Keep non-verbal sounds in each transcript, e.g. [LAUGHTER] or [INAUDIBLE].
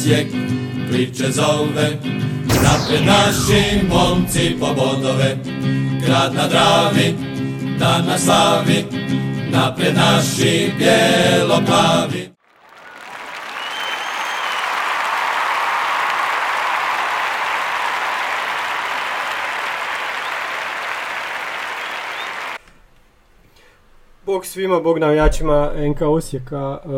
Osijek priče zove. Napred naši momci po bodove, grad na Dravi, dan na slavi. Napred naši bijelo-plavi. Bog svima, bog navijačima NK Osijeka, e,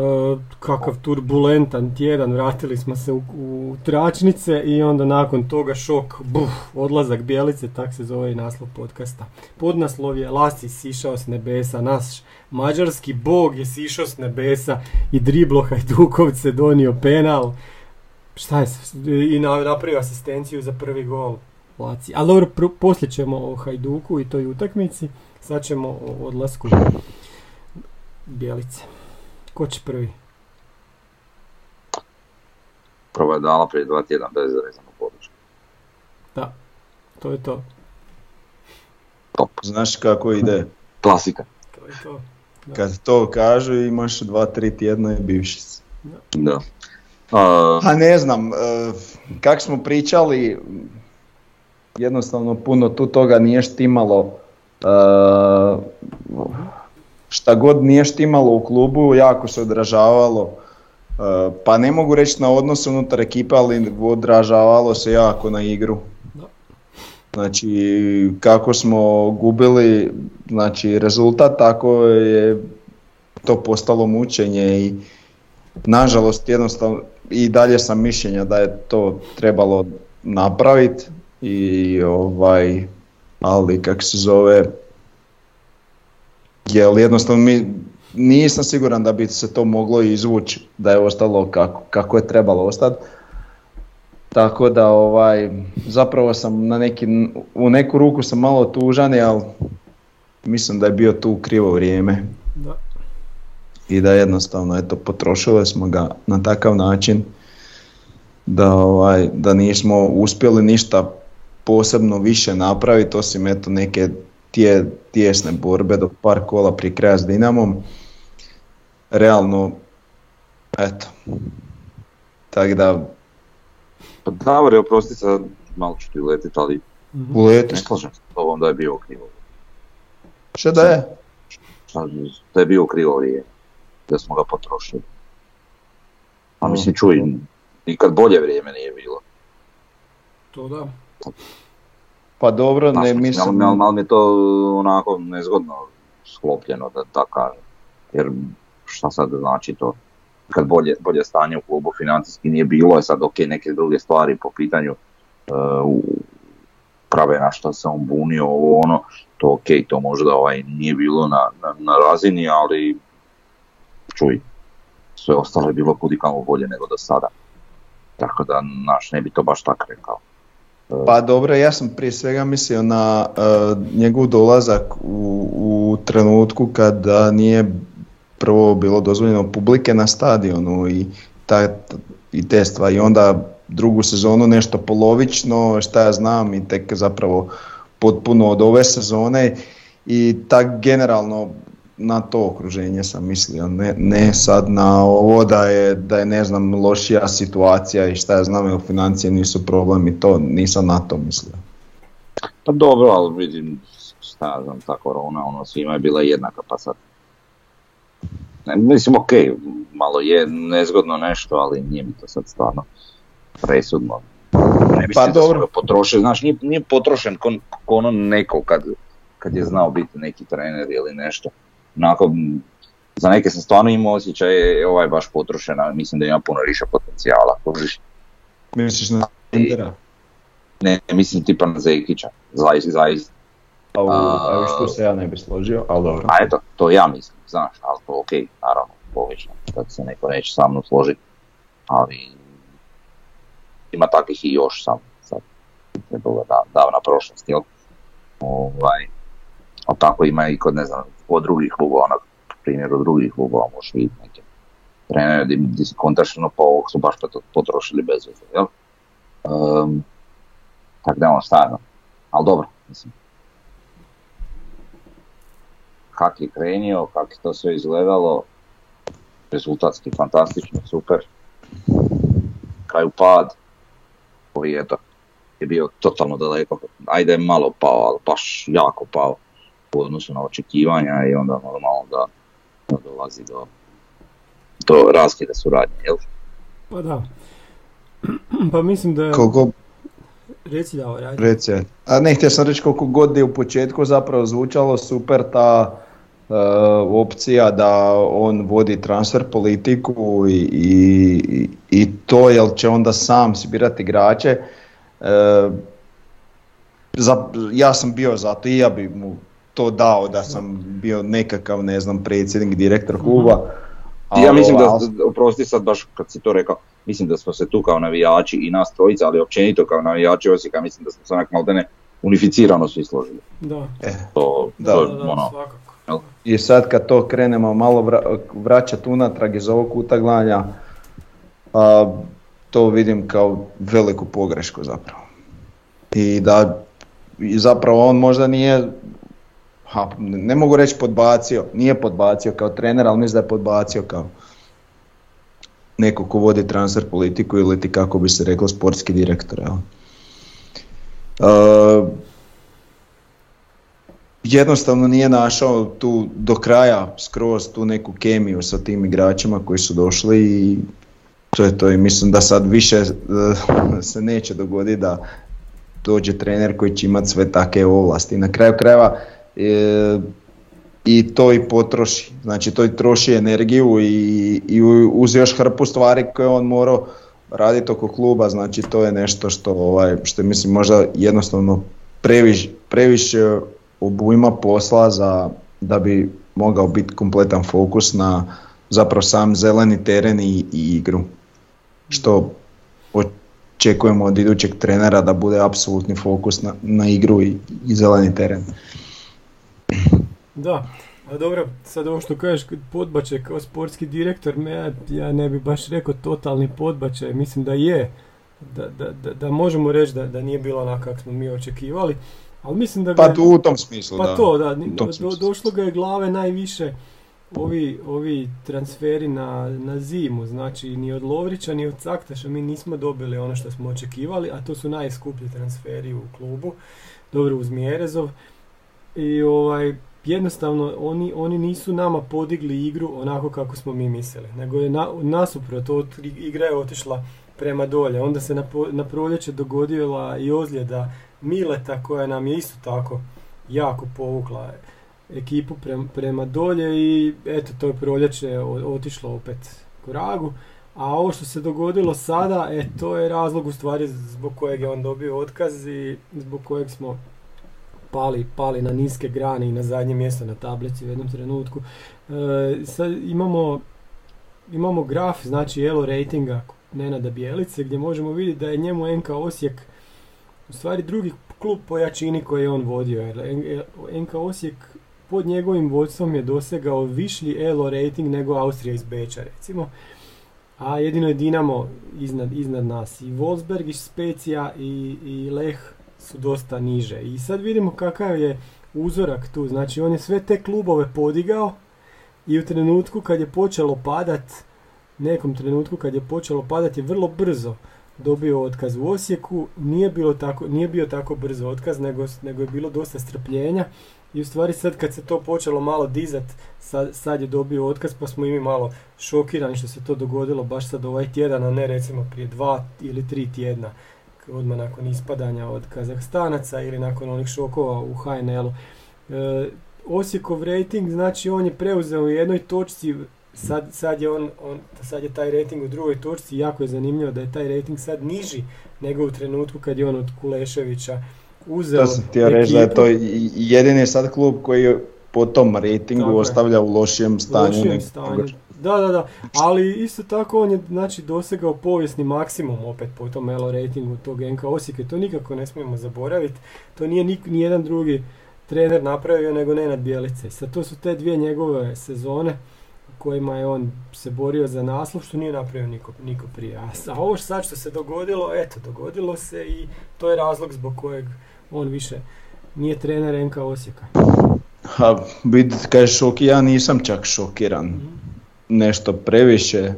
kakav turbulentan tjedan, vratili smo se u, u tračnice i onda nakon toga šok, buf, odlazak bijelice, tak se zove i naslov podcasta. Podnaslov je Lasi sišao s nebesa, naš mađarski bog je sišao s nebesa i driblo Hajdukovce donio penal. Šta je, i na- napravio asistenciju za prvi gol. Laci. Ali dobro, poslije ćemo o Hajduku i toj utakmici, sad ćemo o odlasku Bijelice. Ko će prvi? Prvo je dala prije dva tjedna bez rezanu podršku. Da, to je to. Top. Znaš kako ide? Klasika. To je to. Da. Kad to kažu imaš dva, tri tjedna i bivši si. Da. A, A ne znam, e, kak smo pričali, jednostavno puno tu toga nije štimalo. E, šta god nije štimalo u klubu, jako se odražavalo. E, pa ne mogu reći na odnos unutar ekipe, ali odražavalo se jako na igru. Znači, kako smo gubili znači, rezultat, tako je to postalo mučenje i nažalost jednostavno i dalje sam mišljenja da je to trebalo napraviti i ovaj ali kak se zove jer jednostavno mi nisam siguran da bi se to moglo izvući da je ostalo kako, kako je trebalo ostati tako da ovaj zapravo sam na neki u neku ruku sam malo tužan ali mislim da je bio tu krivo vrijeme Da. i da jednostavno eto potrošili smo ga na takav način da ovaj da nismo uspjeli ništa posebno više napraviti osim eto neke tije, tijesne borbe do par kola pri kraja s Dinamom. Realno eto. Tako da pa Davor je oprosti sad, malo ću ti uletit, ali Mhm. ne slažem se s tobom da je bio krivo. Šta da je? Da je bio krivo vrijeme, da smo ga potrošili. A mislim, čuj, nikad bolje vrijeme nije bilo. To da. Pa dobro, ne mislim, mislim... ali, ali, ali mi je to onako nezgodno sklopljeno, da tako kažem. Jer šta sad znači to? Kad bolje, bolje stanje u klubu financijski nije bilo, je sad ok, neke druge stvari po pitanju uh, prave na što se on bunio, ovo ono, to ok, to možda ovaj, nije bilo na, na, na razini, ali čuj, sve ostalo je bilo kudikamo bolje nego do sada. Tako da, naš, ne bi to baš tako rekao. Pa dobro, ja sam prije svega mislio na uh, njegov dolazak u, u trenutku kada nije prvo bilo dozvoljeno publike na stadionu i, ta, i te stvari. I onda drugu sezonu nešto polovično, šta ja znam, i tek zapravo potpuno od ove sezone i tak generalno na to okruženje sam mislio, ne, ne sad na ovo da je, da je ne znam lošija situacija i šta ja znam, jer financije nisu problem i to, nisam na to mislio. Pa dobro, ali vidim, šta znam, ta korona, ono, svima je bila jednaka, pa sad... Ne, mislim, ok, malo je nezgodno nešto, ali nije mi to sad stvarno presudno. Ne mislim Pa da dobro. potrošili, znaš, nije, nije potrošen ko, ko ono neko kad, kad je znao biti neki trener ili nešto. Onako, za neke sam stvarno imao osjećaj, e, ovaj je baš potrošen, ali mislim da ima puno više potencijala. Misliš na Tindera? Ne, mislim tipa na Zekića, zaista, zaista. A, u, A- tu se ja ne bi složio, ali dobro. A eto, to ja mislim, znaš, ali to ok, naravno, logično, da se neko neće sa mnom složiti, ali ima takvih i još sam, sad, je da, davna prošlost, jel? Ovaj, ali tako ima i kod, ne znam, od drugih klubova, primjer od drugih klubova možeš vidjeti neke trenere di, di si kontaš, no pa ovog su baš pot- potrošili bez veze, jel? Um, tako da je ono ali dobro, mislim, kak je krenio, kak je to sve izgledalo, rezultatski fantastično, super. Kraju pad, koji eto, je bio totalno daleko, ajde malo pao, ali baš jako pao u odnosu na očekivanja i onda normalno da, da dolazi do, do raskida suradnje, jel? Pa da. [CLEARS THROAT] pa mislim da je... Koliko, Reci da, radi. reci, a ne htio sam reći koliko god je u početku zapravo zvučalo super ta e, opcija da on vodi transfer politiku i, i, i to jel će onda sam si birati igrače. Za, ja sam bio za to i ja bi mu to dao da sam bio nekakav, ne znam, predsjednik, direktor kluba. ja mislim da, oprosti sad baš kad si to rekao, mislim da smo se tu kao navijači i nas trojica, ali općenito kao navijači Osijeka, mislim da smo se onak maltene unificirano svi složili. Da, To, Da, to, da, da, ono, svakako. I sad kad to krenemo malo vra- vraćati unatrag iz ovog utaglanja, a, to vidim kao veliku pogrešku zapravo. I da i zapravo on možda nije, ha, ne mogu reći podbacio, nije podbacio kao trener, ali mislim da je podbacio kao neko ko vodi transfer politiku ili ti kako bi se reklo sportski direktor. Jel? E, jednostavno nije našao tu do kraja skroz tu neku kemiju sa tim igračima koji su došli i to je to i mislim da sad više eh, se neće dogoditi da dođe trener koji će imati sve takve ovlasti. Na kraju krajeva i to i potroši, znači to i troši energiju i, i uz još hrpu stvari koje on morao raditi oko kluba, znači to je nešto što, ovaj, što mislim možda jednostavno previš, previše obujma posla za, da bi mogao biti kompletan fokus na zapravo sam zeleni teren i, i igru. Što očekujemo od idućeg trenera da bude apsolutni fokus na, na igru i, i zeleni teren. Da, a dobro, sad ovo što kažeš podbačaj kao sportski direktor, me, ja ne bi baš rekao totalni podbačaj, mislim da je, da, da, da, da možemo reći da, da nije bilo onako kako smo mi očekivali, ali mislim da ga Pa tu u tom smislu, pa da. to, da, do- došlo ga je glave najviše ovi, ovi transferi na, na zimu, znači ni od Lovrića ni od Caktaša mi nismo dobili ono što smo očekivali, a to su najskuplji transferi u klubu, dobro uz Mjerezov i ovaj, jednostavno oni, oni nisu nama podigli igru onako kako smo mi mislili, nego je na, nasuprot, ot- igra je otišla prema dolje, onda se na, na proljeće dogodila i ozljeda Mileta koja nam je isto tako jako povukla ekipu prema, prema dolje i eto to je proljeće otišlo opet k vragu. A ovo što se dogodilo sada, e, to je razlog u stvari zbog kojeg je on dobio otkaz i zbog kojeg smo pali, pali na niske grane i na zadnje mjesto na tablici u jednom trenutku. E, sad imamo, imamo graf, znači elo ratinga Nenada Bijelice gdje možemo vidjeti da je njemu NK Osijek u stvari drugi klub po jačini koji je on vodio. Jer NK Osijek pod njegovim vodstvom je dosegao višlji elo rating nego Austrija iz Beča recimo. A jedino je Dinamo iznad, iznad nas. I Wolfsberg i Specija i, i Leh su dosta niže. I sad vidimo kakav je uzorak tu. Znači on je sve te klubove podigao i u trenutku kad je počelo padat, nekom trenutku kad je počelo padat je vrlo brzo dobio otkaz u Osijeku, nije, bilo tako, nije bio tako brzo otkaz, nego, nego je bilo dosta strpljenja i u stvari sad kad se to počelo malo dizat, sad, sad je dobio otkaz pa smo i mi malo šokirani što se to dogodilo baš sad ovaj tjedan, a ne recimo prije dva ili tri tjedna odmah nakon ispadanja od Kazahstanaca ili nakon onih šokova u HNL-u. E, Osijekov rating, znači on je preuzeo u jednoj točci, sad, sad, je on, on, sad je taj rating u drugoj točci, jako je zanimljivo da je taj rating sad niži nego u trenutku kad je on od Kuleševića uzeo To sam htio reći da je to jedini sad klub koji je po tom ratingu Tako ostavlja u lošijem stanju. lošijem nego- stanju. Da, da, da. Ali isto tako on je znači, dosegao povijesni maksimum opet po tom elo ratingu tog NK Osijeka. To nikako ne smijemo zaboraviti. To nije nik, nijedan drugi trener napravio nego Nenad Bjelice. Sad to su te dvije njegove sezone u kojima je on se borio za naslov što nije napravio niko, niko prije. A ovo sad što se dogodilo, eto, dogodilo se i to je razlog zbog kojeg on više nije trener NK Osijeka. Ha, vid, kažeš šoki, ja nisam čak šokiran. Nešto previše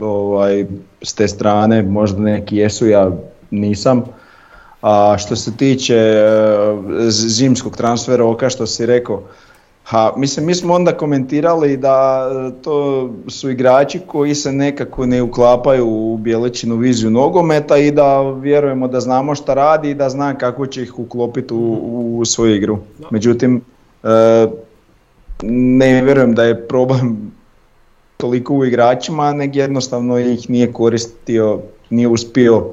ovaj, s te strane, možda neki jesu, ja nisam. A što se tiče e, zimskog transfera oka što si rekao, Ha, mislim, mi smo onda komentirali da to su igrači koji se nekako ne uklapaju u Bjeličinu viziju nogometa i da vjerujemo da znamo šta radi i da zna kako će ih uklopiti u, u svoju igru. Međutim, e, ne vjerujem da je problem toliko u igračima, nego jednostavno ih nije koristio, nije uspio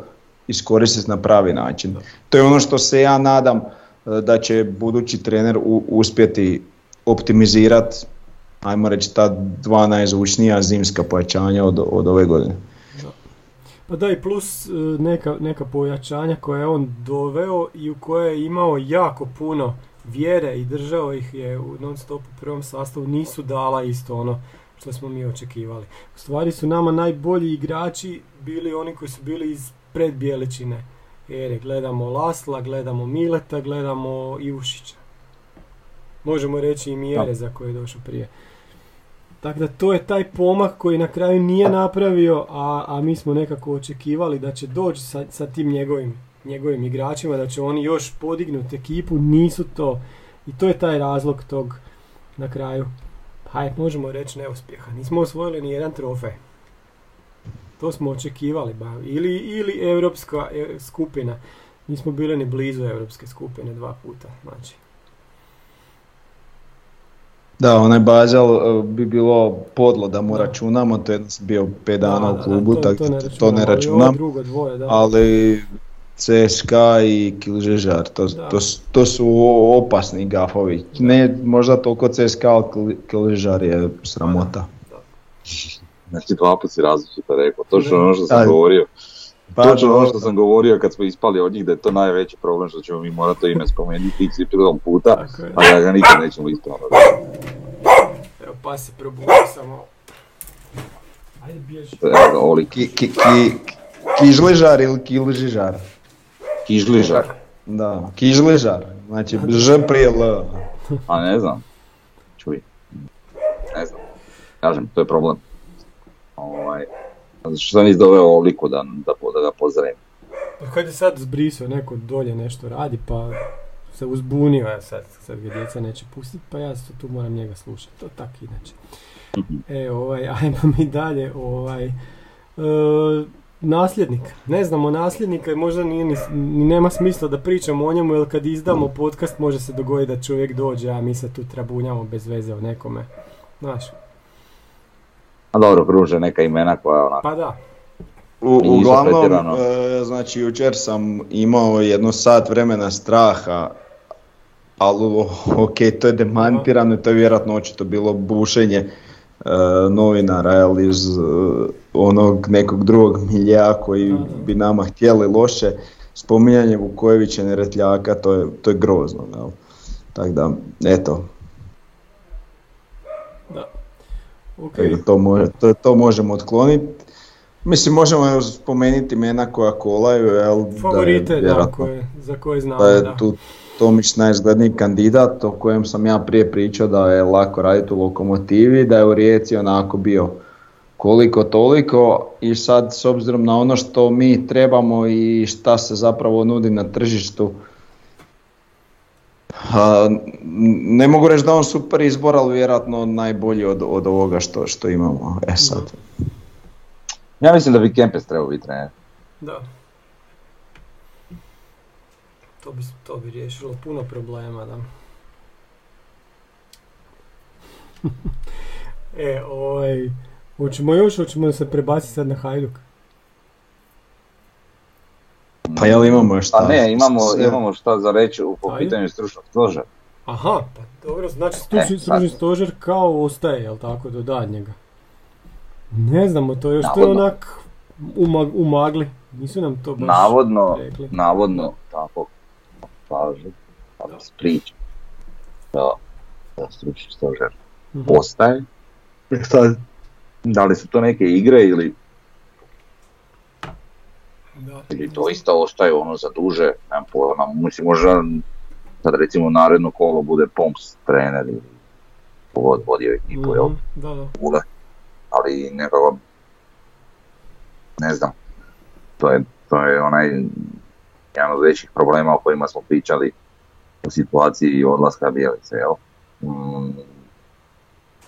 iskoristiti na pravi način. To je ono što se ja nadam e, da će budući trener uspjeti optimizirati, ajmo reći, ta dva najzvučnija zimska pojačanja od, od ove godine. Pa da i plus e, neka, neka pojačanja koje je on doveo i u koje je imao jako puno vjere i držao ih je u non stop u prvom sastavu nisu dala isto ono što smo mi očekivali. U stvari su nama najbolji igrači bili oni koji su bili iz predbjeličine ere. Gledamo Lasla, gledamo Mileta, gledamo Ivušića. Možemo reći i Mijere za koje je došao prije. Tako da to je taj pomak koji na kraju nije napravio, a, a mi smo nekako očekivali da će doći sa, sa tim njegovim, njegovim igračima, da će oni još podignuti ekipu, nisu to. I to je taj razlog tog na kraju, hajde možemo reći neuspjeha. Nismo osvojili ni jedan trofej. To smo očekivali, ba. Ili, ili europska e, skupina. Nismo bili ni blizu europske skupine dva puta. Znači, da, onaj Bazal e, bi bilo podlo da mu računamo, to je bio 5 dana u klubu, tako to, ne računam, ali CSKA i Kilžežar, to, to, to, su opasni gafovi. Ne možda toliko CSKA, ali Kilžežar je sramota. Znači dva put si različito rekao, točno ono što sam govorio. Pa, Točno ono što sam govorio kad smo ispali od njih da je to najveći problem što ćemo mi morati to ime spomenuti x puta, a ja ga nikad nećemo ispravno Evo pa se probudio samo. Ajde bježi. Evo Oli. Ki, ki, ki, kižližar ili kilžižar? Kižližar. Da, kižližar. Znači ž prije l. A ne znam. Čuj. Ne znam. Kažem, to je problem. Ovaj, što sam izdoveo ovoliko da, da, da ga pozdravim. Pa kad je sad zbrisao, neko dolje nešto radi pa se uzbunio, ja sad, sad ga djeca neće pustiti, pa ja tu moram njega slušati, to tak inače. Mhm. E, ovaj, [LAUGHS] ajmo mi dalje, ovaj, e, nasljednik, ne znamo nasljednika i možda nije, ni, nema smisla da pričamo o njemu, jer kad izdamo podcast može se dogoditi da čovjek dođe, a mi se tu trabunjamo bez veze o nekome, znaš. A dobro, kruže neka imena koja onako... Pa da. U, uglavnom, e, znači jučer sam imao jedno sat vremena straha, ali ok, to je demantirano, to je vjerojatno očito bilo bušenje novinara ali iz e, onog nekog drugog [LAUGHS] milija koji bi nama htjeli loše. Spominjanje Vukojevića i Neretljaka, to je, to je grozno. Tako da, eto, Okay. To, može, to, to možemo otkloniti. Mislim, možemo spomenuti imena koja kolaju, jel? Favorite, da, je, da koje, za koje znamo, da. je tu Tomić najizgledniji kandidat, o kojem sam ja prije pričao da je lako raditi u lokomotivi, da je u Rijeci onako bio koliko toliko i sad s obzirom na ono što mi trebamo i šta se zapravo nudi na tržištu, ne mogu reći da on super izbor, ali vjerojatno najbolji od, od ovoga što, što imamo. E sad. Ja mislim da bi Kempes trebao biti trener. Da. To bi, to bi riješilo puno problema, da. [LAUGHS] e, ovaj, hoćemo još, hoćemo se prebaciti sad na Hajduk? Pa jel imamo još šta? Pa ne, imamo, imamo šta za reći u po pitanju stručnog stožera. Aha, pa dobro, znači stručni, stručni stožer kao ostaje, jel tako, do danjega? Ne znamo, to još to je onak u magli, nisu nam to baš navodno, rekli. Navodno, tako, kažu, ali se priča da, da stručni stožer uh-huh. ostaje. Sad, da li su to neke igre ili da. Ili to isto ostaje ono za duže, nemam pojma, mislim možda sad recimo naredno kolo bude Pomps trener ili povod vodio ekipu, jel? Mhm, da, da. ali nekako, ne znam, to je, to je onaj jedan od većih problema o kojima smo pričali u situaciji odlaska Bijelice, jel? Mm,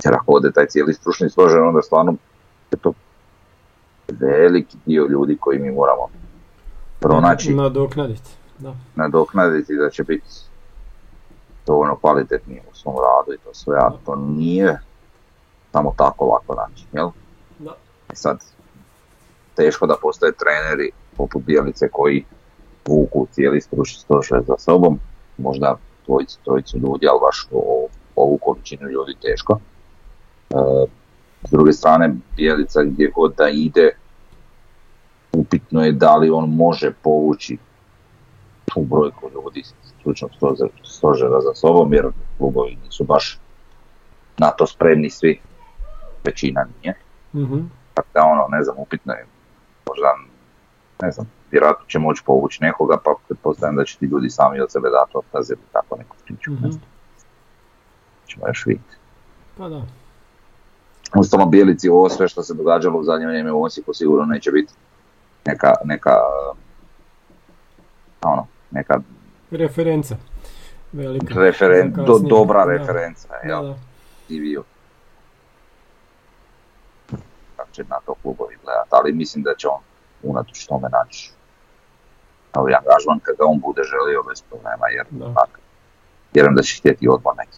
jer ako ode taj cijeli stručni stožer, onda stvarno je to veliki dio ljudi koji mi moramo pronaći, Nadoknaditi, da. nadoknaditi da će biti dovoljno kvalitetni u svom radu i to sve, a to nije samo tako lako naći, jel? Da. I sad, teško da postoje treneri poput Bijelice koji vuku cijeli stručni stožer za sobom, možda dvojicu, trojicu ljudi, ali baš o- ovu količinu ljudi teško. E, s druge strane, Bijelica gdje god da ide, upitno je da li on može povući tu brojku ljudi stručnog stožera- za sobom, jer klubovi nisu baš na to spremni svi, većina nije. Mhm. Tako da ono, ne znam, upitno je, ne znam, vjerojatno će moći povući nekoga, pa pretpostavljam da će ti ljudi sami od sebe dati otkaz ili tako neku priču, ne Mhm. znam. Ćemo još vidjeti. Pa da. Ustavno Bijelici ovo sve što se događalo u zadnje vrijeme u Osijeku sigurno neće biti neka, neka, ono, neka Referenca. Velika. referen, do, dobra Da. referenca, Da, jel, da. TV-u. Kako će na to klubovi gledati, ali mislim da će on unatoč tome naći novi angažman kad ga on bude želio bez problema, jer Da. onak, vjerujem da će htjeti odmah neki.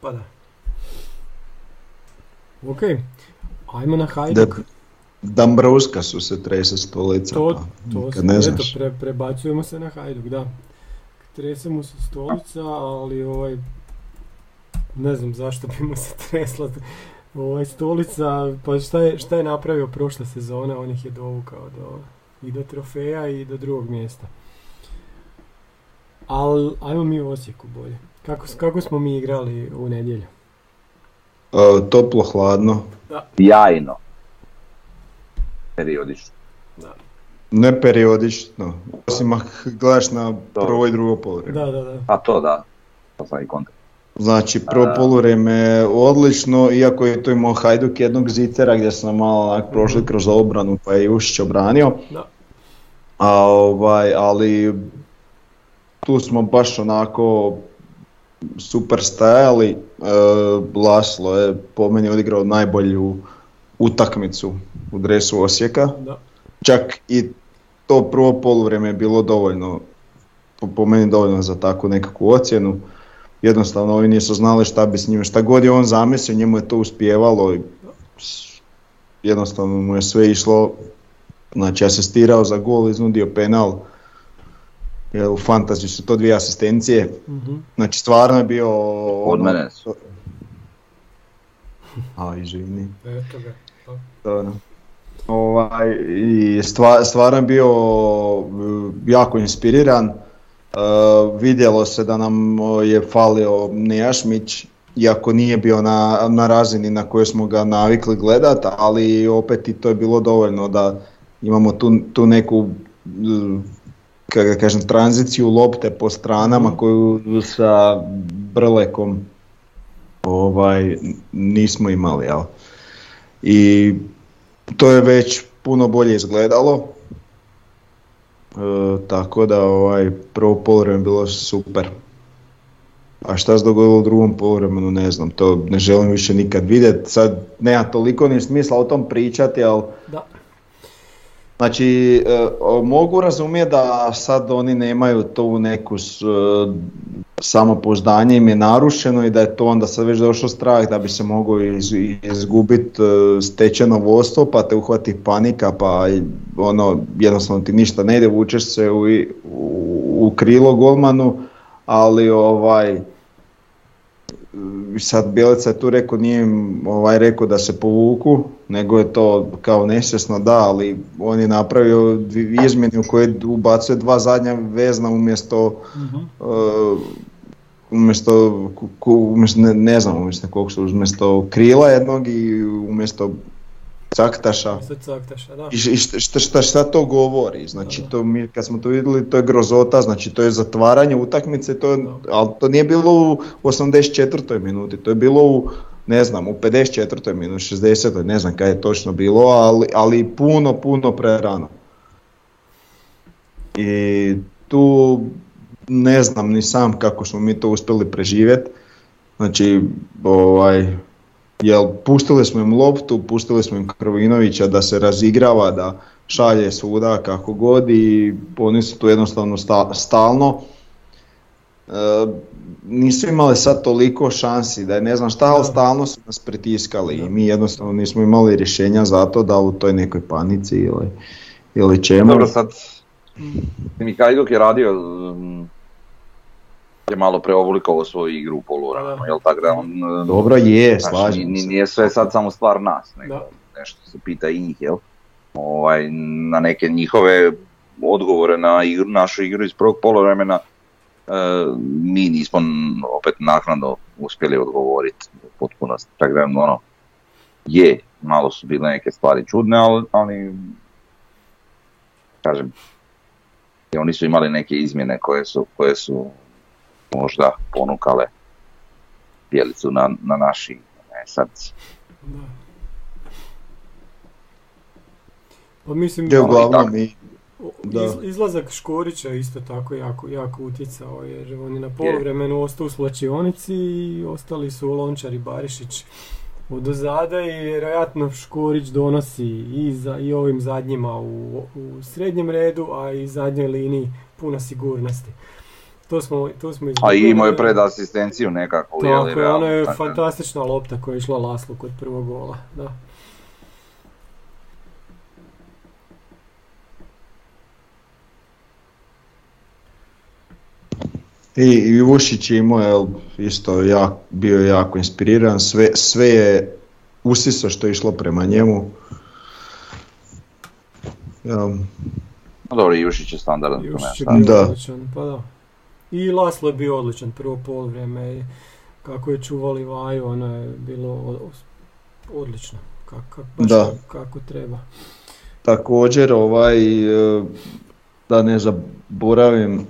Pa da. Ok, ajmo na Hajduk. Da, Dambrovska su se trese stolica, To, pa to ne eto, znaš. pre, prebacujemo se na Hajduk, da. Trese mu se stolica, ali ovaj, ne znam zašto bi mu se [LAUGHS] tresla ovaj, stolica, pa šta je, šta je napravio prošle sezone, on ih je dovukao do, i do trofeja i do drugog mjesta. Ali, ajmo mi u Osijeku bolje. Kako, kako smo mi igrali u nedjelju? E, toplo, hladno. Jajno. Periodično. Ne periodično, osim ako gledaš na prvo i drugo polovreme. Da, da, da. Pa to da, to sam i kontra. Znači, prvo polovreme je odlično, iako je to imao Hajduk jednog zitera gdje smo malo onak prošli kroz obranu pa je Jušić obranio. Da. A, ovaj, ali tu smo baš onako super stajali. E, Laslo je po meni odigrao najbolju utakmicu u dresu Osijeka. da. Čak i to prvo poluvrijeme je bilo dovoljno, po, po meni dovoljno za takvu nekakvu ocjenu. Jednostavno ovi nisu znali šta bi s njime, šta god je on zamislio, njemu je to i s- jednostavno mu je sve išlo, znači asistirao za gol, iznudio penal, jer u fantaziji su to dvije asistencije, Mhm. znači stvarno je bio... Od ono- mene su. A, izvini. Ga. Pa. Dobro. Ovaj, i stva, stvarno je bio jako inspiriran. Uh, vidjelo se da nam uh, je falio Nejašmić, iako nije bio na, na razini na kojoj smo ga navikli gledat, ali opet i to je bilo dovoljno da imamo tu, tu neku uh, kako kažem, tranziciju lopte po stranama koju sa Brlekom ovaj, nismo imali. Jel? I to je već puno bolje izgledalo. E, tako da ovaj prvo poluvreme bilo super. A šta se dogodilo u drugom poluvremenu ne znam, to ne želim više nikad vidjeti. Sad nema toliko ni smisla o tom pričati, ali Da. Znači, e, mogu razumjeti da sad oni nemaju tu neku s- e, samopouzdanje im je narušeno i da je to onda sad već došao strah da bi se mogao iz, izgubiti stečeno vodstvo pa te uhvati panika pa ono jednostavno ti ništa ne ide, vučeš se u, u, u krilo golmanu, ali ovaj sad Bjelica je tu rekao, nije im ovaj, rekao da se povuku, nego je to kao nesvjesno da, ali on je napravio izmjene u koje ubacuje dva zadnja vezna umjesto uh, umjesto, umjesto ne, ne znam umjesto kog su, umjesto krila jednog i umjesto caktaša. Caktaša, da. I šta, šta, šta, to govori? Znači, to mi, kad smo to vidjeli, to je grozota, znači to je zatvaranje utakmice, to je, ali to nije bilo u 84. minuti, to je bilo u ne znam, u 54. minus 60. ne znam kada je točno bilo, ali, ali puno, puno prerano. I tu ne znam ni sam kako smo mi to uspjeli preživjeti. Znači, ovaj, jel pustili smo im loptu, pustili smo im Krovinovića da se razigrava, da šalje svuda kako god i oni su tu jednostavno stalno. E, nisu imali sad toliko šansi da je ne znam šta, ali stalno su nas pritiskali i mi jednostavno nismo imali rješenja za to da u toj nekoj panici ili, ili čemu. Dobro sad, Mihajluk je radio mm, je malo preoblikovao svoju igru u poluranu, jel tako da on... Dobro je, slažem Nije sve sad samo stvar nas, nego nešto se pita i njih, jel? Ovaj, na neke njihove odgovore na igru, našu igru iz prvog poluvremena e, mi nismo opet naknadno uspjeli odgovoriti u potpunosti. Tako da ono, je, malo su bile neke stvari čudne, ali, ali kažem, i oni su imali neke izmjene koje su, koje su možda ponukale Bjelicu na, na naši ne, sad. Pa mislim da, uglavnom mi, izlazak Škorića isto tako jako, jako utjecao jer on je na poluvremenu ostao u slačionici i ostali su Lončar i Barišić od ozada i vjerojatno Škorić donosi i, za, i ovim zadnjima u, u srednjem redu, a i zadnjoj liniji puno sigurnosti. To smo, to smo A i imao je pred asistenciju nekako. Tako je, ono je fantastična lopta koja je išla Laslu kod prvog gola. Da. I Vušić je imao isto jak, bio jako inspiriran, sve, sve je usiso što je išlo prema njemu. Ja. No dobro, Jušić je standardan. Jušić je bio da. odličan, pa da. I Laslo je bio odličan prvo polovreme kako je čuvali Vaju, ono je bilo odlično. Kako, baš da. kako treba. Također ovaj da ne zaboravim, e,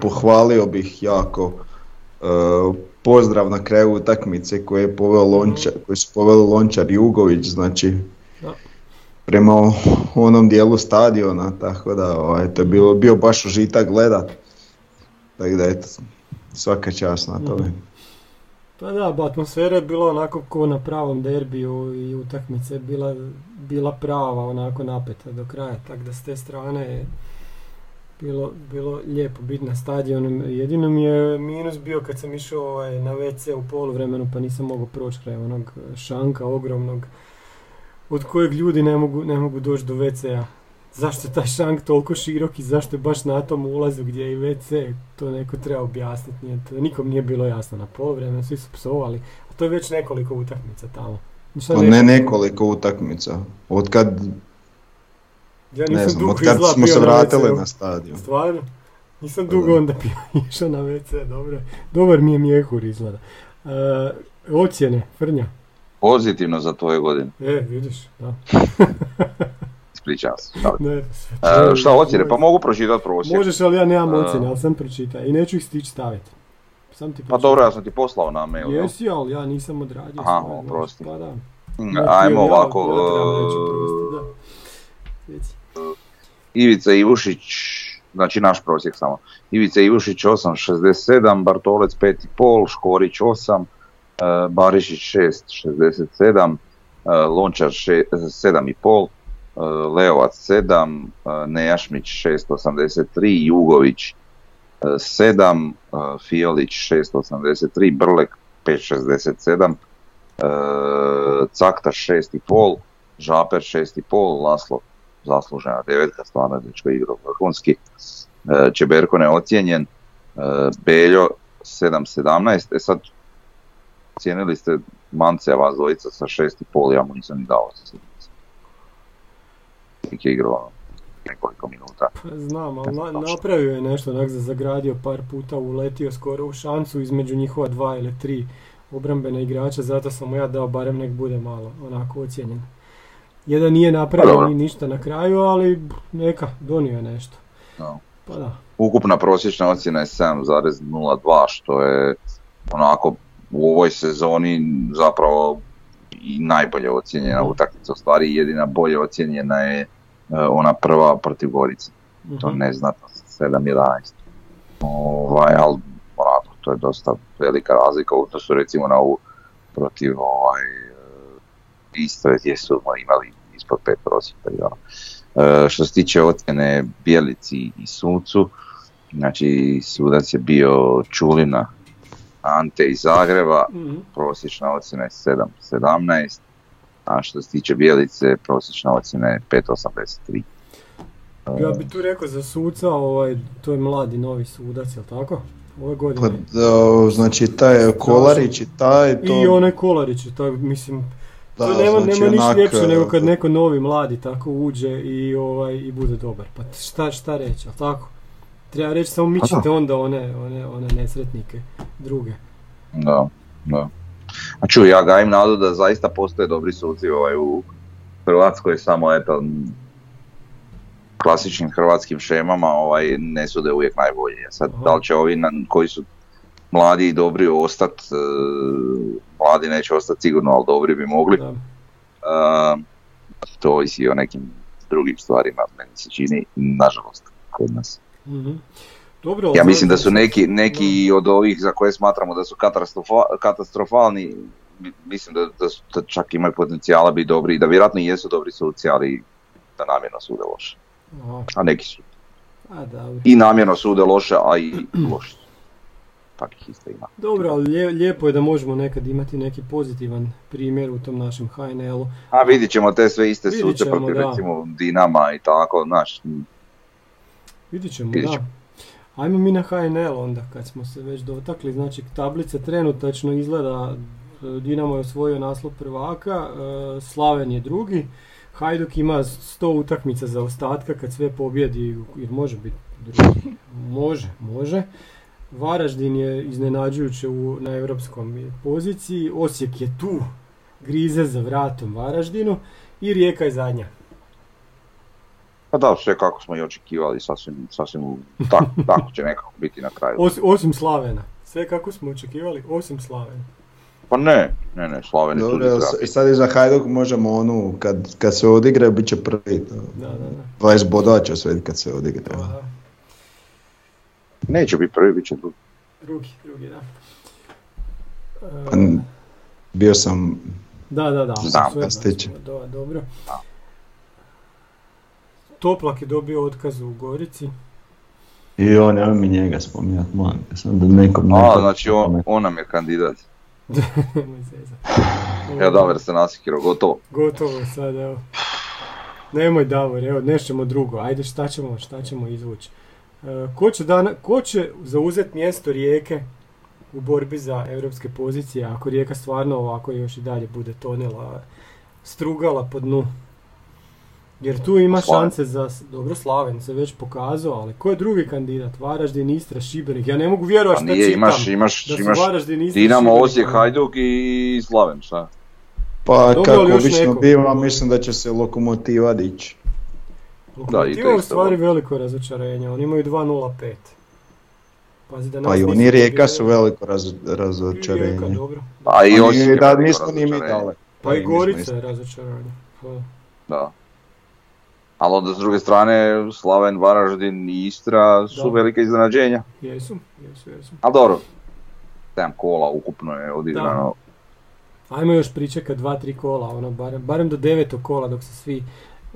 pohvalio bih jako e, pozdrav na kraju utakmice koje je poveo Lončar, koji su poveli Lončar i Ugović, znači prema onom dijelu stadiona, tako da ovaj, to je bilo, bio baš užitak gledat. Tako da eto, svaka čast na tome. Pa da, atmosfera je bila onako ko na pravom derbiju i utakmice je bila, bila prava, onako napeta do kraja, tako da s te strane bilo, bilo lijepo biti na stadionu. Jedino mi je minus bio kad sam išao ovaj, na WC u poluvremenu pa nisam mogao proći kraj onog šanka ogromnog od kojeg ljudi ne mogu, ne mogu doći do WC-a. Zašto je taj šank toliko širok i zašto je baš na tom ulazu gdje je i WC, to neko treba objasniti. Nije, to, nikom nije bilo jasno na poluvremenu, svi su psovali, a to je već nekoliko utakmica tamo. Pa ne nekoliko utakmica, od kad ja nisam ne znam, dugo kad smo se vratili na, stadion. Stvarno? Nisam dugo onda [LAUGHS] išao na WC, dobro. Dobar mi je mijehur izgleda. Uh, ocjene, Frnja. Pozitivno za tvoje godine. E, vidiš, da. [LAUGHS] Ispričavam se. Ne, uh, šta ocjene? Pa mogu pročitati prosjek. Možeš, ali ja nemam uh, ocjene, ali sam pročitao. I neću ih stići staviti. Sam ti pa dobro, ja sam ti poslao na mail. Jesi, ali ja nisam odradio. Aha, prosti. Pa da. Ajmo ovako. Da. Ivica Ivušić, znači naš prosjek samo, Ivica Ivušić 8.67, Bartolec 5.5, Škorić 8, e, Barišić 6.67, e, Lončar 7.5, e, Leovac 7, Nejašmić 6.83, Jugović 7, Fiolić 6.83, Brlek 5.67, Cakta 6.5, Žaper 6.5, Laslo zaslužena devetka, stvarno je igrao vrhunski. Čeberko neocijenjen, Beljo 7-17, e sad cijenili ste Mance, vas dvojica sa 6,5, ja mu nisam ni dao. Nik je igrao nekoliko minuta. Pa znam, ali na, napravio je nešto, onak zagradio par puta, uletio skoro u šansu između njihova dva ili tri obrambena igrača, zato sam mu ja dao barem nek bude malo onako ocijenjen. Jedan nije napravio pa ni ništa na kraju, ali neka, donio je nešto. Pa da. Ukupna prosječna ocjena je 7,02 što je onako u ovoj sezoni zapravo i najbolje ocijenjena utakmica, u stvari jedina bolje ocijenjena je e, ona prva protiv Gorice. To Mhm. ne znatno, 7-11. Ovaj, ali onako, to je dosta velika razlika u odnosu recimo na ovu protiv ovaj, e, Istre gdje su imali ispod pet prosjeka. ono. E, što se tiče ocjene Bjelici i Suncu, znači sudac je bio Čulina Ante iz Zagreba, Mhm. prosječna ocjena je 7.17, a što se tiče Bjelice, prosječna ocjena je 5.83. Ja bi tu rekao za suca, ovaj, to je mladi novi sudac, jel tako? Ove Pa, godine. da, znači taj Kolarić i taj, to... I onaj Kolarić, tak, mislim, da, to nema, znači nema ništa ljepše nego kad e, neko novi mladi tako uđe i, ovaj, i bude dobar. Pa šta, šta reći, jel tako? Treba reći samo mičite onda one, one, one nesretnike druge. Da, da. A čuj, ja gajim nadu da zaista postoje dobri suci ovaj, u Hrvatskoj, samo eto, klasičnim hrvatskim šemama ovaj, ne sude uvijek najbolje. Sad, Aha. da li će ovi na- koji su mladi i dobri ostat, e, mladi neće ostati sigurno, ali dobri bi mogli. Da. E, to ovisi o nekim drugim stvarima, meni se čini, nažalost, kod nas. Mhm. Dobro, Ja mislim da su neki, neki od ovih za koje smatramo da su katastrofa- katastrofalni, mi- mislim da, da, su, da čak imaju potencijala biti dobri i da vjerojatno i jesu dobri suci, ali da namjerno sude loše. Aha, A neki su a dobro. i namjerno sude loše, a i loše su. Takih isto ima. Dobro, ali lije- lijepo je da možemo nekad imati neki pozitivan primjer u tom našem HNL-u. A vidit ćemo te sve iste suce protiv da. recimo Dinama i tako, znaš, Vidit ćemo, Vidit da. Ajmo mi na HNL onda, kad smo se već dotakli. Znači, tablica trenutačno izgleda, e, Dinamo je osvojio naslov prvaka, e, Slaven je drugi, Hajduk ima 100 utakmica za ostatka kad sve pobjedi, jer može biti drugi. [LAUGHS] Može, može. Varaždin je iznenađujuće u, na europskom poziciji, Osijek je tu, grize za vratom Varaždinu i Rijeka je zadnja. Pa da, sve kako smo i očekivali, sasvim, sasvim tak, [LAUGHS] tako će nekako biti na kraju. Os- osim Slavena. Sve kako smo očekivali, osim Slavena. Pa ne, ne, ne, Slaven je tu Dobro, gdje evo, treba s- biti. sad i za Hajduk možemo onu, kad, kad se odigra, bit će prvi. to. Da, da, da. 20 bodova će osvojiti kad se odigra. To, da. Neće biti prvi, bit će drugi. Drugi, drugi, da. Pa, Bio sam, Da, da, da. Znam, sve da znači, stiče. Toplak je dobio otkaz u Gorici. I on, ja mi njega spominjat, molim te, sam da nekom... A, nekom- znači on, on nam je kandidat. [LAUGHS] Evo Davor se nasikirao, gotovo. Gotovo sad, evo. Nemoj Davor, evo, nešto drugo. Ajde, šta ćemo, šta ćemo izvući? E, ko, će dana, ko će zauzeti mjesto Rijeke u borbi za europske pozicije, ako Rijeka stvarno ovako još i dalje bude tonela, strugala po dnu? Jer tu ima Slaven. šanse za, dobro Slaven se već pokazao, ali ko je drugi kandidat? Varaždin, Istra, Šibenik. Ja ne mogu Pa vjerovati šta nije, čitam. imaš, imaš, da su imaš Varaždin, Istra, Dinamo, Šibenik, Osijek. Hajduk i Slaven, šta? pa Dobro, kako obično neko. biva, mislim da će se lokomotiva dići. Lokomotiva Da, i to je u stvari veliko razočarenje, oni imaju 2.05. Pazi da nas Pa i oni Rijeka su veliko raz, I Rijeka, razočarenje. dobro. A i Pa Osijek je da, veliko nismo ni mi razočarenje. dale. Pa i Gorica je razočaranje. Pa, Da. Ali onda s druge strane, Slaven, Varaždin i Istra su Da. velike iznenađenja. jesu, jesu, jesu. Ali dobro, 7 kola ukupno je odigrano. Ajmo još pričekat dva, tri kola, ono, barem, barem do devetog kola dok se svi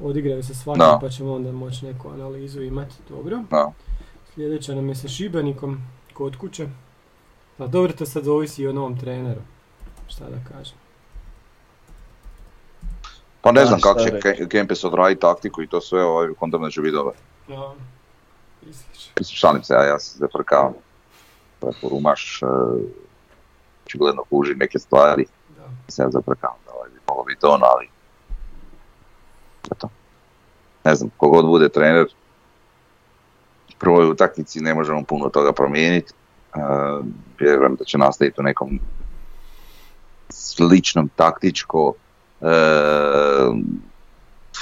odigraju sa svakim, Da. pa ćemo onda moći neku analizu imati. Dobro. Da. Sljedeća nam je sa Šibenikom, kod kuće. Pa dobro, to sad ovisi i o novom treneru. Šta da kažem. Pa ne Da, znam kako će Ke- Kempes odraditi taktiku i to sve, ovaj, kontam da će biti dobro. Mislim, šalim se, ja, ja se zafrkavam. Rumaš, e, očigledno kuži neke stvari, Da. se ja zafrkavam da ovaj bi moglo biti ono, ali... Eto. Ne znam, kogod bude trener, u prvoj utakmici ne možemo puno toga promijeniti. E, vjerujem da će nastaviti u nekom sličnom taktičko e,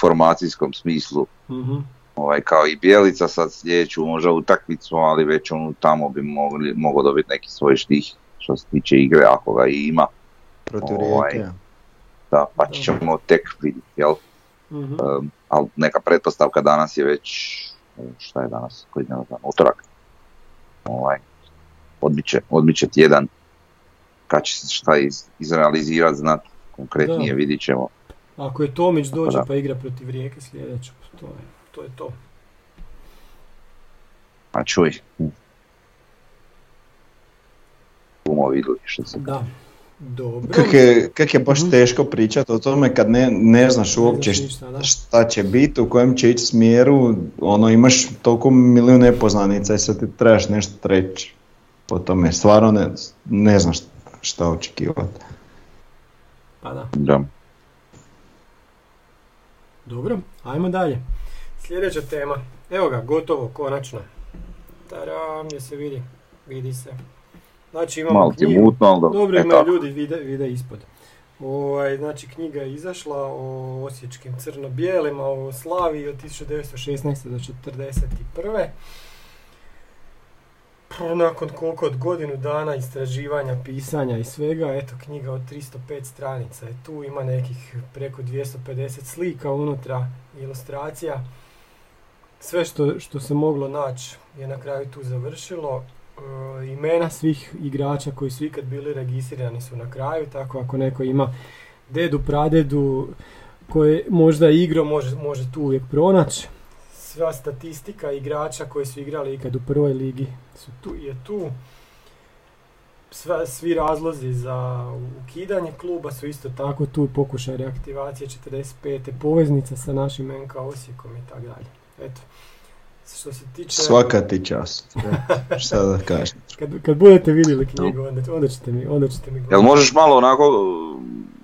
formacijskom smislu Mhm. ovaj, kao i Bijelica sad sljedeću možda utakmicu, ali već onu tamo bi mogli, mogao dobiti neki svoj štih, što se tiče igre, ako ga i ima, Protiv Ovaj. Da, pa ćemo tek vidjeti, jel? Mhm. Um, ali neka pretpostavka danas je već, šta je danas, koji je dan, utorak. Ovaj, odbit će, odbit će tjedan, kad će se šta iz, izrealizirati, znat, konkretnije Da. vidit ćemo. Ako je Tomić dođe da. pa igra protiv Rijeke sljedeću, to je to. Je to. A čuj, bumo vidjeli što se Da. Dobro. Kak je, kak je baš Mhm. teško pričati o tome kad ne, ne znaš uopće znaš ništa, da. šta će biti, u kojem će ići smjeru, ono imaš toliko milijun nepoznanica i sad ti trebaš nešto reći po tome, stvarno ne, ne znaš šta očekivati. Pa da. Da. Dobro, ajmo dalje. Sljedeća tema. Evo ga, gotovo, konačno. Taram, je se vidi. Vidi se. Znači imamo Malo ti knjigu. mutno, ali dobro. Dobro, E, imaju ljudi, vide, vide ispod. Ovaj, znači knjiga je izašla o osječkim crno-bijelima, o Slaviji od 1916. do 1941. Nakon koliko od godinu dana istraživanja, pisanja i svega, eto knjiga od 305 stranica je tu, ima nekih preko 250 slika unutra, ilustracija. Sve što, što se moglo naći je na kraju tu završilo. E, imena svih igrača koji su ikad bili registrirani su na kraju, tako ako neko ima dedu, pradedu koje možda igro, može, može tu uvijek pronaći. Sva statistika igrača koji su igrali ikad u prvoj ligi su tu, je tu. Sva, svi razlozi za ukidanje kluba su isto tako tu, pokušaj reaktivacije 45. poveznica sa našim NK Osijekom i tako dalje. Eto. Što se tiče... Svaka ti čast. [LAUGHS] šta da kažem. Kad, kad budete vidjeli knjigu, onda, onda ćete mi, onda ćete mi Jel možeš malo onako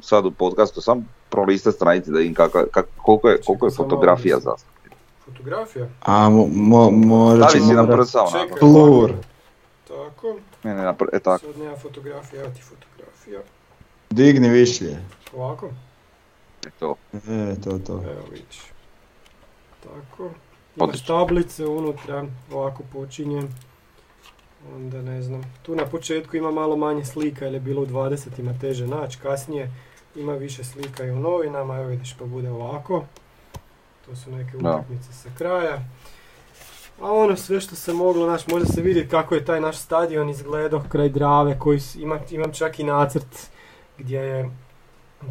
sad u podcastu sam prolistati stranice da im kaka, kak, koliko je, koliko je fotografija za Fotografija? A mo, mo, možda Stavi si prsa onako. Čekaj. Plur. Tako, Ne, ne, e tako. sad nema fotografija, evo ti fotografija. Digni višlje. Ovako, e, to. E, to, to. evo vidiš. Tako, imaš tablice unutra, ovako počinje. Onda ne znam, tu na početku ima malo manje slika jer je bilo u 20-ima teže naći, kasnije ima više slika i u novinama, evo vidiš pa bude ovako. To su neke utakmice sa kraja. A ono sve što se moglo, naš, može se vidjeti kako je taj naš stadion izgledao kraj Drave, koji ima, imam čak i nacrt gdje je,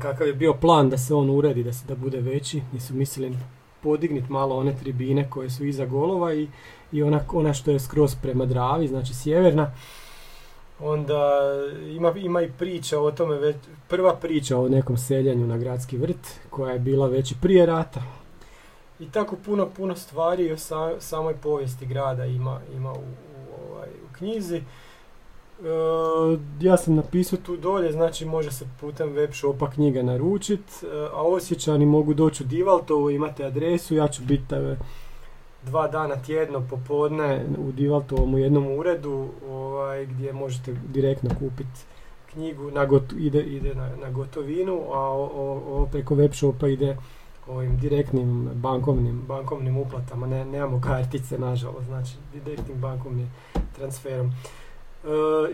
kakav je bio plan da se on uredi, da se da bude veći, gdje su mislili podigniti malo one tribine koje su iza golova i, i ona, ona što je skroz prema Dravi, znači sjeverna. Onda ima, ima i priča o tome, već, prva priča o nekom seljanju na gradski vrt koja je bila već i prije rata. I tako puno, puno stvari o sa- samoj povijesti grada ima, ima u, u, ovaj, u knjizi. E, ja sam napisao tu dolje, znači može se putem web shopa knjiga naručit, e, a osjećani mogu doći u Divaltovu, imate adresu, ja ću biti e, dva dana tjedno popodne u Divaltovom u jednom uredu ovaj, gdje možete direktno kupiti knjigu, na got- ide, ide na, na gotovinu, a o- o- ovo preko web shopa ide ovim direktnim bankovnim, bankovnim uplatama, ne, nemamo kartice nažalost, znači direktnim bankovnim transferom. E,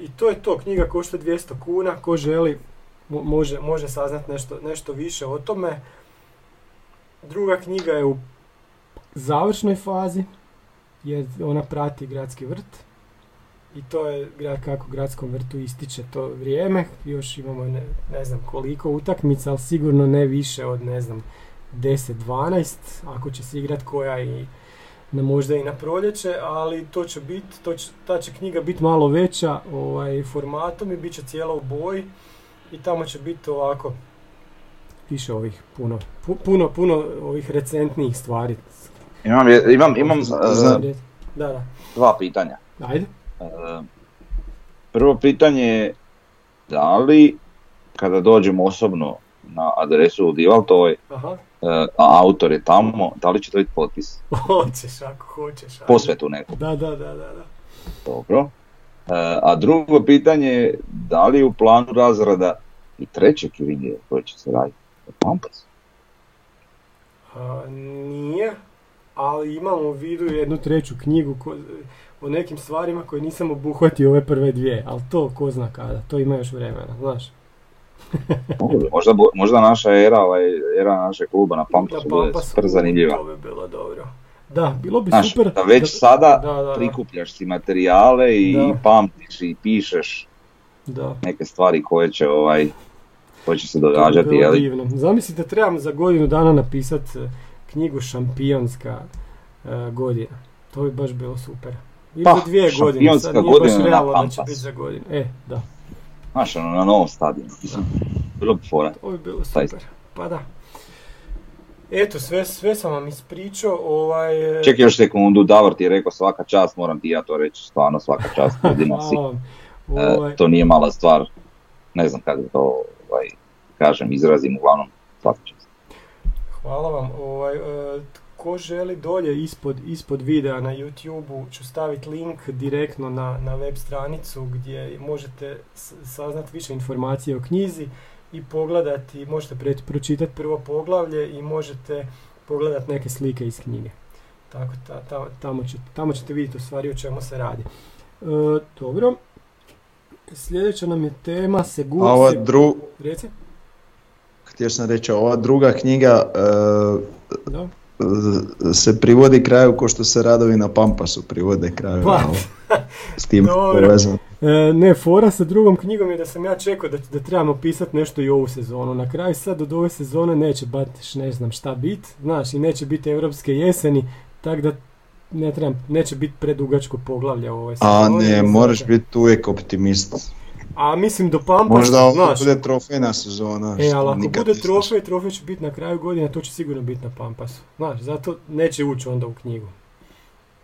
I to je to, knjiga košta 200 kuna, ko želi mo- može, može saznati nešto, nešto više o tome. Druga knjiga je u završnoj fazi, jer ona prati gradski vrt. I to je grad, kako gradskom vrtu ističe to vrijeme. Još imamo ne, ne znam koliko utakmica, ali sigurno ne više od ne znam 10-12, ako će se igrat koja i na možda i na proljeće, ali to će biti, to će, ta će knjiga biti malo veća ovaj, formatom i bit će cijela u boji i tamo će biti ovako više ovih puno, pu- puno, puno ovih recentnijih stvari. Imam, imam, imam uh, Da, da. dva pitanja. Ajde. Uh, prvo pitanje je da li kada dođemo osobno na adresu u Divaltovoj, Aha. A autor je tamo, da li će to biti potpis? [LAUGHS] Hoćeš ako hoćeš. ajde. Posvetu neku. Da, da, da, da. da. Dobro. Uh, a drugo pitanje je da li je u planu razrada i trećeg linije koje će se raditi? Pampas. Nije, ali imamo u vidu jednu treću knjigu. Ko, o nekim stvarima koje nisam obuhvatio ove prve dvije, ali to ko zna kada, to ima još vremena, znaš. [LAUGHS] Bi. Možda, možda naša era, ovaj, era našeg kluba na Pampasu bude super zanimljiva. To bi bilo dobro. Da, bilo bi Znaš, super. da već sada da, da, da, prikupljaš si materijale i Da. pamtiš i pišeš da. neke stvari koje će ovaj koje će se To bi događati, bilo jeli? divno. Zamislite, trebam za godinu dana napisati knjigu šampionska e, godina. To bi baš bilo super. Ili Pa, dvije godine, sad nije baš realno da će biti za godinu. E, da, Znaš, ono, na novom stadionu. Mislim, bilo bi fora. to bi bilo super. Pa da. Eto, sve, sve sam vam ispričao, ovaj... e, Čekaj još sekundu, Davor ti je rekao svaka čast, moram ti ja to reći, stvarno svaka čast, [LAUGHS] jedina si. E, Ovaj, to nije mala stvar, ne znam kako to ovaj, kažem, izrazim, uglavnom svaka čast. Hvala vam. Ovaj, e, ko želi dolje ispod, ispod videa na YouTube-u ću staviti link direktno na, na web stranicu gdje možete saznati više informacije o knjizi i pogledati, možete pre, pročitati prvo poglavlje i možete pogledati neke slike iz knjige. Tako, ta, ta- tamo, ćete, tamo ćete vidjeti u stvari o čemu se radi. E, dobro. Sljedeća nam je tema Segur. A ova Se- dru, Reci? htio sam reći, ova druga knjiga e, Da. Se privodi kraju ko što se radovi na Pampasu privode kraju. Pa. S tim povezano. E, ne, fora sa drugom knjigom je da sam ja čekao da, da trebamo pisati nešto i ovu sezonu. Na kraju sad od ove sezone neće baš ne znam šta bit, znaš, i neće biti europske jeseni, tako da ne trebam, neće biti predugačko poglavlje u ovoj sezoni. A ne, moraš biti uvijek optimist. A mislim do Pampa, Možda ovo znaš, bude trofejna sezona. e, ali ako bude trofej, trofej će biti na kraju godine, to će sigurno biti na Pampasu. Znaš, zato neće ući onda u knjigu.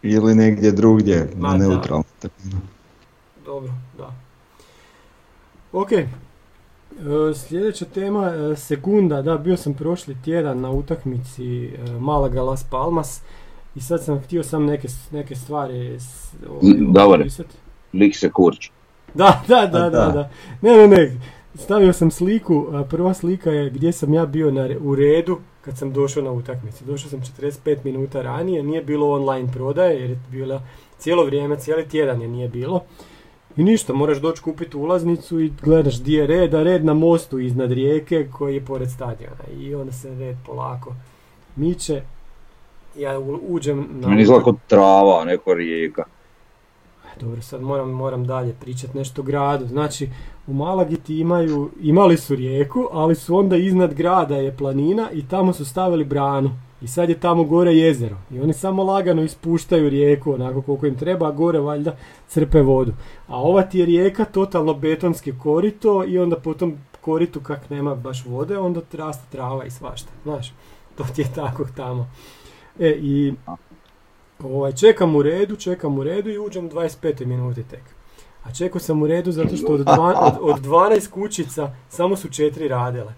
Ili negdje drugdje, Ma na terenu. Dobro, da. Ok. E, sljedeća tema, e, Segunda, da, bio sam prošli tjedan na utakmici e, Malaga Las Palmas i sad sam htio sam neke, neke stvari ovaj, opisati. Lik se kurč. Da, da, da, da, da. Ne, ne, ne. Stavio sam sliku, a prva slika je gdje sam ja bio na, u redu kad sam došao na utakmicu. Došao sam 45 minuta ranije, nije bilo online prodaje jer je bila cijelo vrijeme, cijeli tjedan je nije bilo. I ništa, moraš doći kupiti ulaznicu i gledaš di je red, a red na mostu iznad rijeke koji je pored stadiona. I onda se red polako miče. Ja uđem na... Meni izgleda trava, neko rijeka. Dobro, sad moram, moram dalje pričati nešto o gradu. Znači, u Malagi ti imaju, imali su rijeku, ali su onda iznad grada je planina i tamo su stavili branu. I sad je tamo gore jezero. I oni samo lagano ispuštaju rijeku onako koliko im treba, a gore valjda crpe vodu. A ova ti je rijeka totalno betonski korito i onda po tom koritu kak nema baš vode, onda raste trava i svašta. Znaš, to ti je tako tamo. E, i Ovaj, čekam u redu, čekam u redu i uđem u 25. minuti tek. A čekao sam u redu zato što od, dva, od, od 12 kućica samo su četiri radile.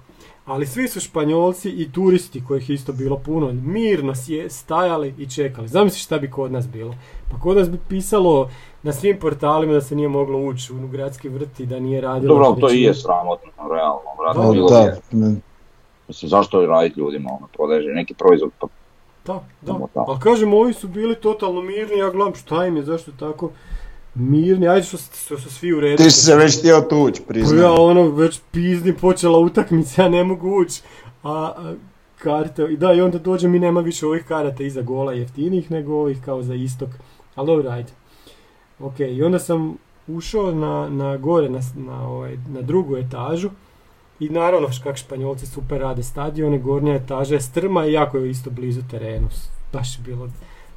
Ali svi su španjolci i turisti kojih je isto bilo puno, mirno sje, stajali i čekali. Zamisli šta bi kod nas bilo. Pa kod nas bi pisalo na svim portalima da se nije moglo ući u gradski vrt i da nije radilo. Dobro, to i je sramotno, realno. brate, Da, bilo da, je- Mislim, zašto raditi ljudima, ono, prodaje neki proizvod, pa Da, da. Ali kažem, ovi su bili totalno mirni, ja gledam šta im je, zašto tako mirni, ajde što, s- što su svi u redu. Ti si se već htio tuć, Pa priznam. ja ono već pizdim počela utakmica, ja ne mogu ući. A, a karte, i da i onda dođem i nema više ovih karata iza gola jeftinih nego ovih kao za istok. Ali dobro, ajde. Ok, i onda sam ušao na, na gore, na, na, ovaj, na drugu etažu. I naravno, kak španjolci super rade stadione, gornja etaža je strma i jako je isto blizu terenu. Baš je bilo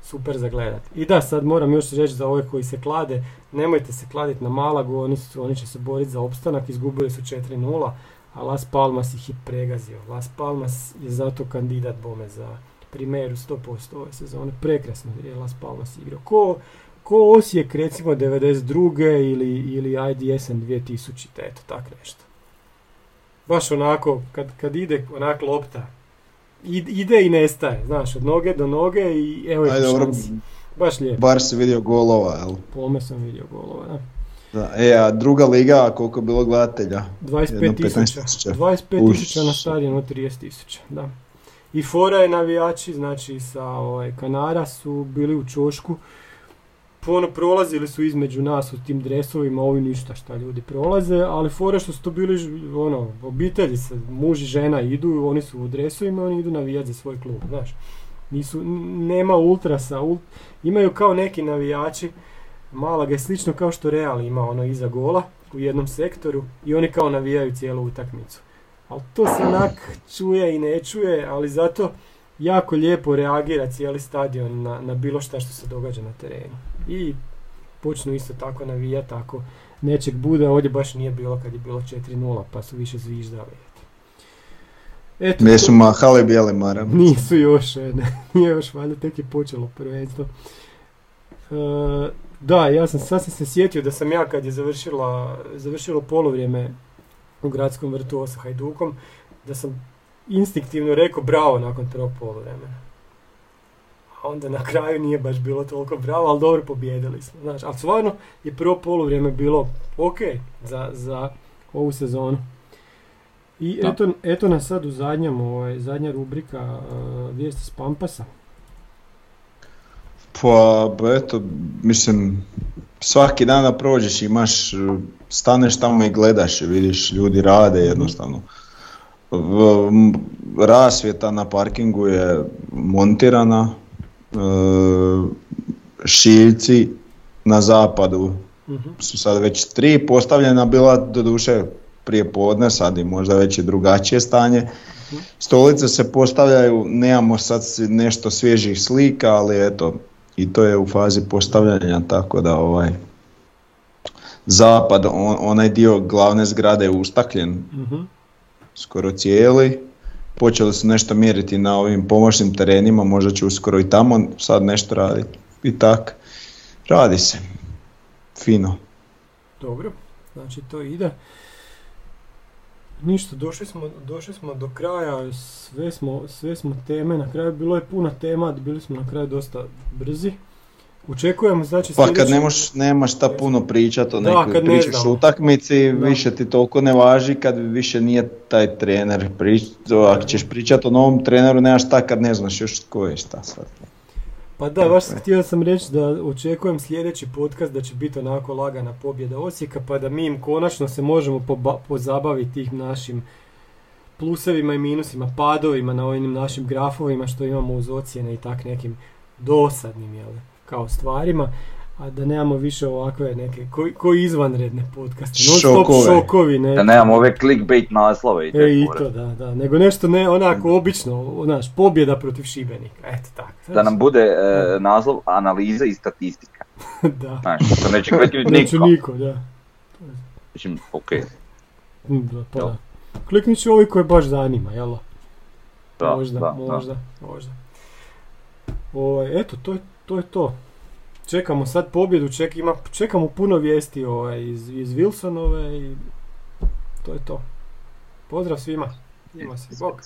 super za gledat. I da, sad moram još reći za ove koji se klade, nemojte se kladiti na Malagu, oni, su, oni će se boriti za opstanak, izgubili su 4-0, a Las Palmas ih je pregazio. Las Palmas je zato kandidat bome za primeru 100% ove sezone. Prekrasno je Las Palmas igrao. Ko, ko Osijek recimo 92. ili, ili jesen 2000. Eto, tak nešto. Baš onako, kad, kad ide onak lopta, id- ide i nestaje, znaš, od noge do noge i evo je Ajde, dobro. Baš lijepo. bar si vidio golova, jel? Pome sam vidio golova, da. Da, e, a druga liga, koliko je bilo gledatelja? 25 Jedno tisuća. 15.000. 25 Uš. tisuća na stadionu od 30 tisuća, da. I fora je navijači, znači sa ovaj, Kanara su bili u Čošku ono prolazili su između nas u tim dresovima, ovi ništa šta ljudi prolaze, ali fore što su to bili ono, obitelji se, muž i žena idu, oni su u dresovima, oni idu navijati za svoj klub, znaš. Nisu, nema ultrasa, ul- imaju kao neki navijači, Malaga je slično kao što Real ima ono iza gola u jednom sektoru i oni kao navijaju cijelu utakmicu. Ali to se onak čuje i ne čuje, ali zato jako lijepo reagira cijeli stadion na, na bilo šta što se događa na terenu. I počnu isto tako navijati ako nečeg bude, ovdje baš nije bilo kad je bilo 4-0 pa su više zviždali. Eto, Eto Gdje to- su mahali bijeli maram. nisu još, e, ne, [LAUGHS] nije još valjda tek je počelo prvenstvo. E, da, ja sam, sad sam se sjetio da sam ja kad je završila, završilo polovrijeme u gradskom vrtu sa Hajdukom, da sam instinktivno rekao bravo nakon prvog poluvremena. A onda na kraju nije baš bilo toliko bravo, ali dobro pobjedili smo. Znaš, ali stvarno je prvo poluvrijeme bilo ok za, za ovu sezonu. I Da. eto, eto nas sad u zadnjem, ovaj, zadnja rubrika uh, vijesti s Pampasa. Pa, pa eto, mislim, svaki dan da prođeš imaš, eh, staneš tamo i gledaš vidiš ljudi rade jednostavno. V- m- Rasvjeta na parkingu je montirana, šiljci na zapadu Mhm. su sad već tri postavljena bila doduše prije podne, sad i možda već i drugačije stanje. Stolice se postavljaju, nemamo sad nešto svježih slika, ali eto, i to je u fazi postavljanja, tako da ovaj zapad, on- onaj dio glavne zgrade je ustakljen Mhm. skoro cijeli. Počeli su nešto mjeriti na ovim pomoćnim terenima, možda će uskoro i tamo sad nešto raditi. I tak, radi se. Fino. Dobro, znači to ide. Ništa, došli smo, došli smo do kraja, sve smo, sve smo teme, na kraju bilo je puno tema, bili smo na kraju dosta brzi. Očekujemo, znači Pa kad sljedeći- nemaš, nemaš šta puno pričat o nekoj ne utakmici, Da. više ti toliko ne važi kad više nije taj trener. Prič, ako ćeš pričat o novom treneru, nemaš šta kad ne znaš još tko je šta sad. Pa da, baš htio sam reći da očekujem sljedeći podcast da će biti onako lagana pobjeda Osijeka, pa da mi im konačno se možemo poba- pozabaviti tih našim plusevima i minusima, padovima na ovim našim grafovima što imamo uz ocjene i tak nekim dosadnim, jel, kao stvarima, a da nemamo više ovakve neke, koji, koji izvanredne podcaste, non stop Šokove. šokovi, ne. Da nemamo ove clickbait naslove i te E, i to, da, da, nego nešto ne onako obično, znaš, pobjeda protiv Šibenika, eto tako. Da nam bude e, naslov analiza i statistika. [LAUGHS] da. Znaš, to neće [LAUGHS] kliknuti Neće niko. niko, da. Mislim, okej, Mm, da, pa da. Kliknit će ovi koje baš zanima, jel? da, možda, da, da. možda, možda. Ovaj, eto, to je, to je to. Čekamo sad pobjedu, ček, ima, čekamo puno vijesti ovaj, iz, iz Wilsonove i to je to. Pozdrav svima. Ima se, bok.